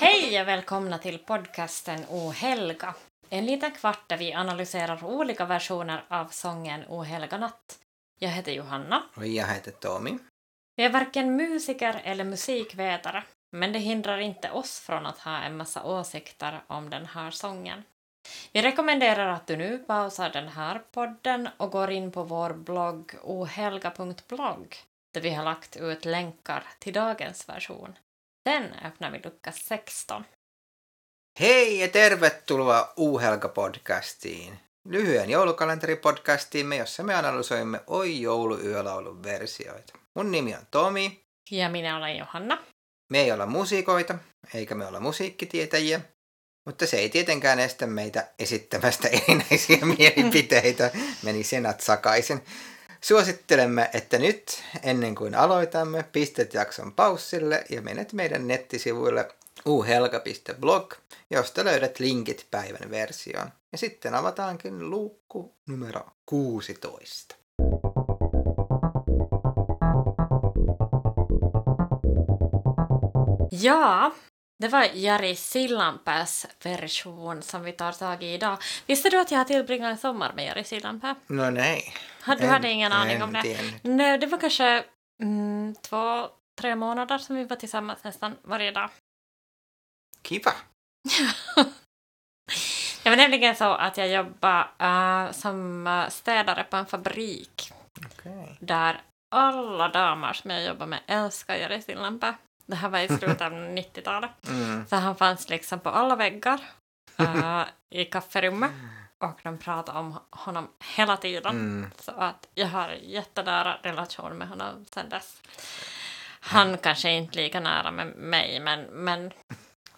Hej och välkomna till podcasten O helga. En liten kvart där vi analyserar olika versioner av sången O helga natt. Jag heter Johanna. Och jag heter Tommy. Vi är varken musiker eller musikvetare, men det hindrar inte oss från att ha en massa åsikter om den här sången. Vi rekommenderar att du nu pausar den här podden och går in på vår blogg ohelga.blogg där vi har lagt ut länkar till dagens version. Sen öppnar vi lucka 16. Hei ja tervetuloa Uuhelka-podcastiin. Lyhyen joulukalenteripodcastiimme, jossa me analysoimme Oi jouluyölaulun versioita. Mun nimi on Tomi. Ja minä olen Johanna. Me ei olla musiikoita, eikä me olla musiikkitietäjiä, mutta se ei tietenkään estä meitä esittämästä erinäisiä mielipiteitä. Meni senat sakaisin. Suosittelemme, että nyt, ennen kuin aloitamme, pistät jakson paussille ja menet meidän nettisivuille uhelka.blog, josta löydät linkit päivän versioon. Ja sitten avataankin luukku numero 16. Ja, det var Jari Sillanpäs version som vi tar tag i idag. Visste du att jag har tillbringat en sommar med Jari Sillanpää? No nej. Du En- hade ingen aning om en det? del. Nej, det var kanske mm, två, tre månader som vi var tillsammans nästan varje dag. Kiva. Det var nämligen så att jag jobbade äh, som äh, städare på en fabrik Okej. där alla damer som jag jobbar med älskar Jari Sillanpää. Det här var i slutet av 90-talet. Mm. Så han fanns liksom på alla väggar äh, i kafferummet och de pratade om honom hela tiden. Mm. Så att jag har en jättenära relation med honom sen dess. Han kanske är inte lika nära med mig, men, men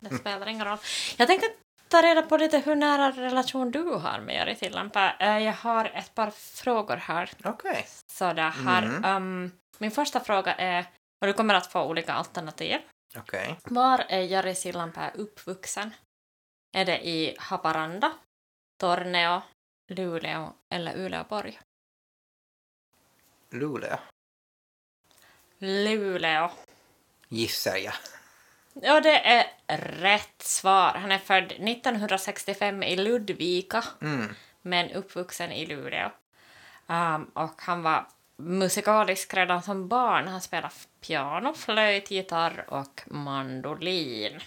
det spelar ingen roll. Jag tänkte ta reda på lite hur nära relation du har med Jari Sillanpää. Eh, Jag har ett par frågor här. Okej. Här. Mhm. Um, min första fråga är, och du kommer att få olika alternativ. Okej. Var är Jari Sillanpää uppvuxen? Är det i Haparanda, Torneo, Luleå eller Uleåborg? Luleå. Luleå. Gissar jag. Ja, det är rätt svar. Han är född 1965 i Ludvika, Mm. men uppvuxen i Luleå. Um, och han var musikalisk redan som barn. Han spelade piano, flöjt, gitarr och mandolin.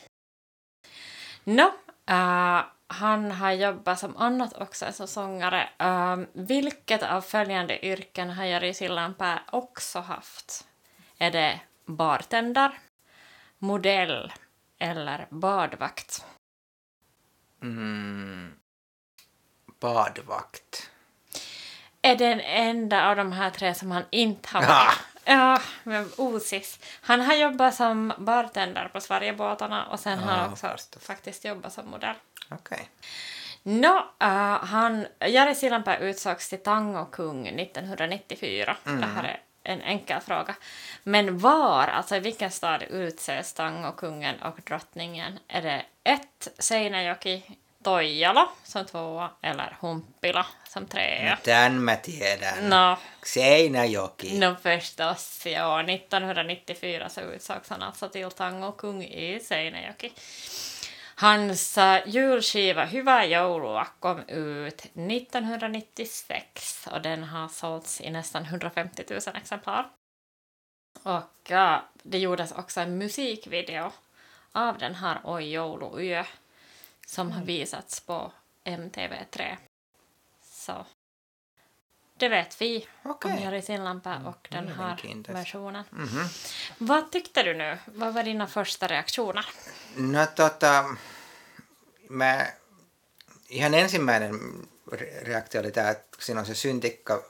Nå, uh, han har jobbat som annat också som sångare. Uh, vilket av följande yrken har Jari Sillanpää också haft? Är det bartender, modell eller badvakt? Mm. Badvakt. Är den enda av de här tre som han inte har varit. Ja, men osis. Han har jobbat som bartender på Sverigebåtarna och sen har han också förstås. faktiskt jobbat som modell. Okej. Nå, uh, han, Jari Sillanpää utsågs till tangokung 1994. Mm. Det här är en enkel fråga. Men var, alltså i vilken stad utses tangokungen och drottningen? Är det ett Seinäjoki, Toijala som tvåa eller Humpila som trea? Tän mä tiedän. Nå, Seinäjoki. no förstås, ja. 1994 så utsågs han alltså till tangokung i Seinäjoki. Hans julskiva Hyvää joulua kom ut 1996 och den har sålts i nästan 150 000 exemplar. Och ja, det gjordes också en musikvideo av den här Oj jouluyö som har visats på MTV3. Så det vet vi Okej. om Jari Sillanpää och den här Mielenkiintoista. versionen. Mhm. Vad tyckte du nu? Vad var dina första reaktioner? No tota, mä, ihan ensimmäinen re- reaktio oli tämä, että siinä on se syntikka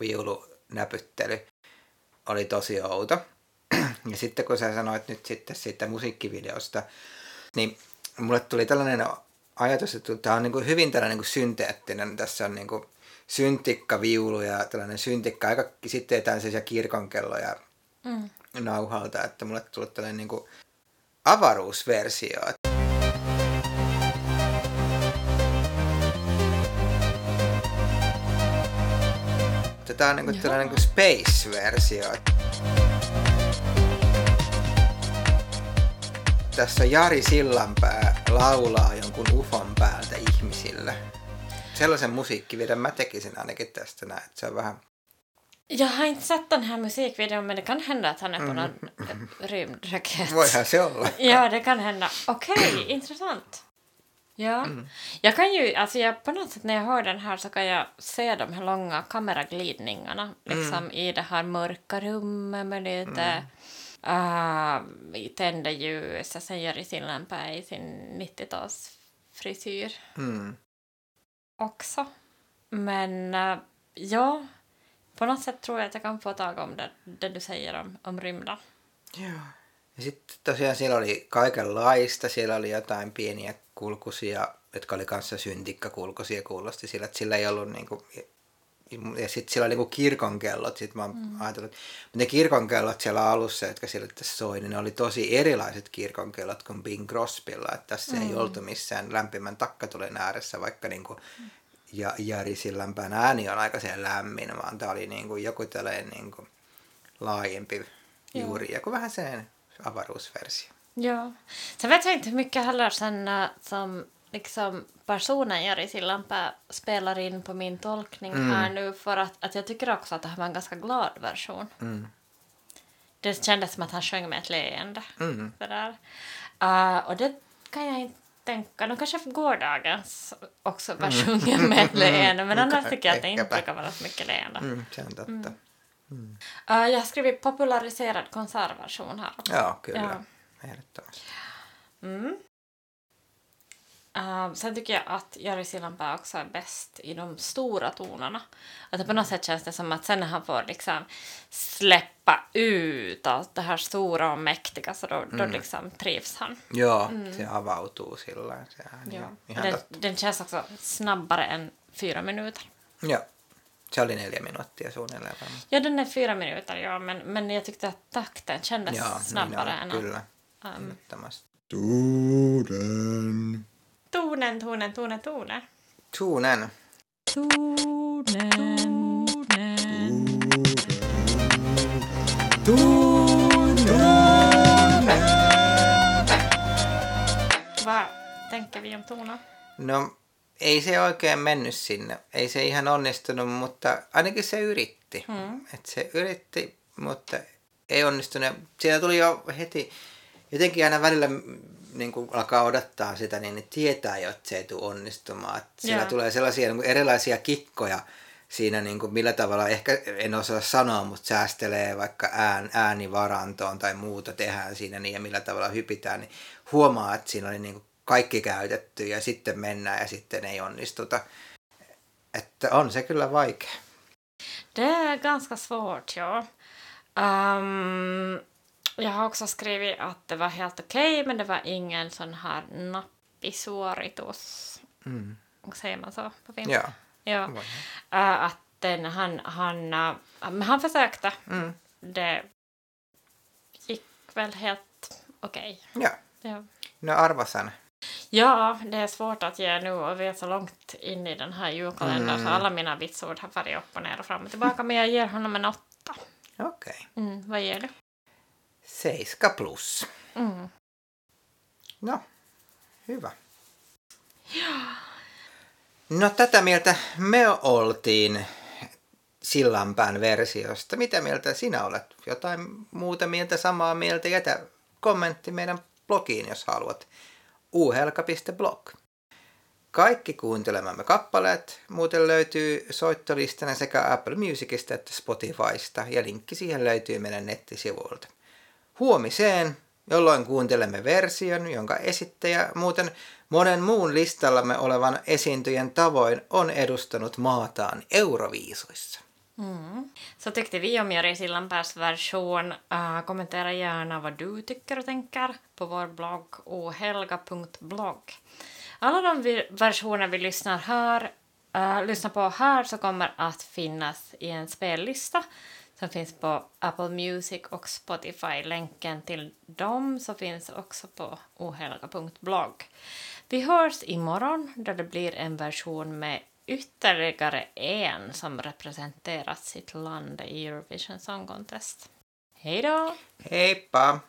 viulunäpyttely, oli tosi outo. Ja sitten kun sä sanoit nyt sitten siitä musiikkivideosta, niin mulle tuli tällainen ajatus, että tämä on niin kuin hyvin tällainen niin kuin synteettinen. Tässä on niin kuin syntikka, viulu ja tällainen syntikka. Aika sitten jotain sellaisia kirkonkelloja Mm. nauhalta, että mulle tuli tällainen niin kuin avaruusversio. Tämä on niinku tällainen niinku space-versio. Tässä Jari Sillanpää laulaa jonkun ufon päältä ihmisille. Sellaisen musiikkivideon mä tekisin ainakin tästä näin, että se on vähän Jag har inte sett den här musikvideon men det kan hända att han är på någon rymdraket. Voihan se olla. Ja, det kan hända. Okej, intressant. Ja. Jag kan ju, alltså jag, på något sätt när jag hör den här så kan jag se de här långa kameraglidningarna liksom i det här mörka rummet med lite uh, tända ljus och sen Jari Sillanpää i sin 90-talsfrisyr Mm. också. Men äh, ja, på något sätt tror jag att jag kan få tag om det, det du säger om, om rymden. Joo. Ja sitten tosiaan siellä oli kaikenlaista. Siellä oli jotain pieniä kulkusia, jotka oli kanssa syntikkakulkusia kuulosti sillä, että sillä ei ollut niinku, ja sitten siellä oli niinku kirkonkellot. Sitten mä oon mm. ajatellut, että ne kirkonkellot siellä alussa, jotka siellä tässä soi, niin ne oli tosi erilaiset kirkonkellot kuin Bing Crosbylla. Että tässä mm. ei oltu missään lämpimän takkatulen ääressä, vaikka niinku, ja Jari Sillanpään ääni on aika siellä lämmin, vaan tämä oli niinku joku tällainen niinku laajempi juuri, joku vähän sen avaruusversio. Ja. Sen vet jag inte hur mycket heller sen äh, som liksom personen Jari Sillanpää spelar in på min tolkning här nu för att, att jag tycker också att det här var en ganska glad version. Mm. Det kändes som att han sjöng med ett leende. Mm. Sådär. Uh, och det kan jag inte tänka. De kanske gårdagens också var sjungen med ett leende men annars tycker jag att det inte brukar vara så mycket leende. Mm, se on totta. Uh, jag har skrivit populariserad konsertversion här också. Joo, kyllä. Ja. Ehdottomasti. Mm. Uh, sen tycker jag att Jari Sillanpää också är bäst i de stora tonerna. Att det på något sätt känns det som att sen när han får liksom släppa ut allt det här stora och mäktiga så då, då liksom trivs han. Joo, se avautuu sillä lailla, se. Ja. Joo. Ihan Den, totta. den känns också snabbare än fyra minuter. Joo. Se oli neljä minuuttia suunnilleen varmaan. Ja, den är fyra minuter, ja, men, men jag tyckte att takten kändes Joo, snabbare niin än on, kyllä. Um, Ehdottomasti. Tuuden. Tonen, tonen, tonen, tonen. Tuunen. Vad tänker vi om tonen? No, ei se oikein mennyt sinne. Ei se ihan onnistunut, mutta ainakin se yritti. Mm. Et se yritti, mutta ei onnistunut. Siellä tuli jo heti, jotenkin aina välillä niin kun alkaa odottaa sitä, niin ne tietää jo, että se ei tule onnistumaan. Et siellä Joo. tulee sellaisia niin kuin erilaisia kikkoja siinä, niin kuin millä tavalla, ehkä en osaa sanoa, mutta säästelee vaikka ään, äänivarantoon tai muuta tehdään siinä niin ja millä tavalla hypitään, niin huomaa, että siinä oli niin kuin kaikki käytetty ja sitten mennään ja sitten ei onnistuta. Että on se kyllä vaikea. Det är ganska svårt, ja. Ehm, jag har också skrivit att det var helt okej, men det var ingen sån här nappig suoritus. Mm. Säger man så på finska? Ja. Voi. Äh, att den, han, han, men han försökte. Mm. Det gick väl helt okej. Joo. Ja. No arvosana. ja, det är svårt att ge nu och vi är så långt in i den här julkalendern Mm. så alla mina vitsord har farit upp och ner och fram och tillbaka men jag ger honom en åtta. Okei. Mm, vad ger du? Seiska plus. Mm. No, hyvä. No tätä mieltä me oltiin Sillanpään versiosta. Mitä mieltä sinä olet? Jotain muuta mieltä, samaa mieltä? Jätä kommentti meidän blogiin, jos haluat. uhelka.blog. Kaikki kuuntelemamme kappaleet muuten löytyy soittolistana sekä Apple Musicista että Spotifysta ja linkki siihen löytyy meidän nettisivuilta. Huomiseen, jolloin kuuntelemme version, jonka esittäjä muuten monen muun listallamme olevan esiintyjän tavoin on edustanut maataan Euroviisuissa. Mm. Så tyckte vi om Jari Sillanpääs version. Uh, kommentera gärna vad du tycker och tänker på vår blogg ohelga.blogg. Alla de versioner vi lyssnar, här, uh, lyssnar på här så kommer att finnas i en spellista som finns på Apple Music och Spotify. Länken till dem så finns också på ohelga.blogg. Vi hörs imorgon där det blir en version med ytterligare en som representerat sitt land i Eurovision Song Contest. Hej då! Heippa!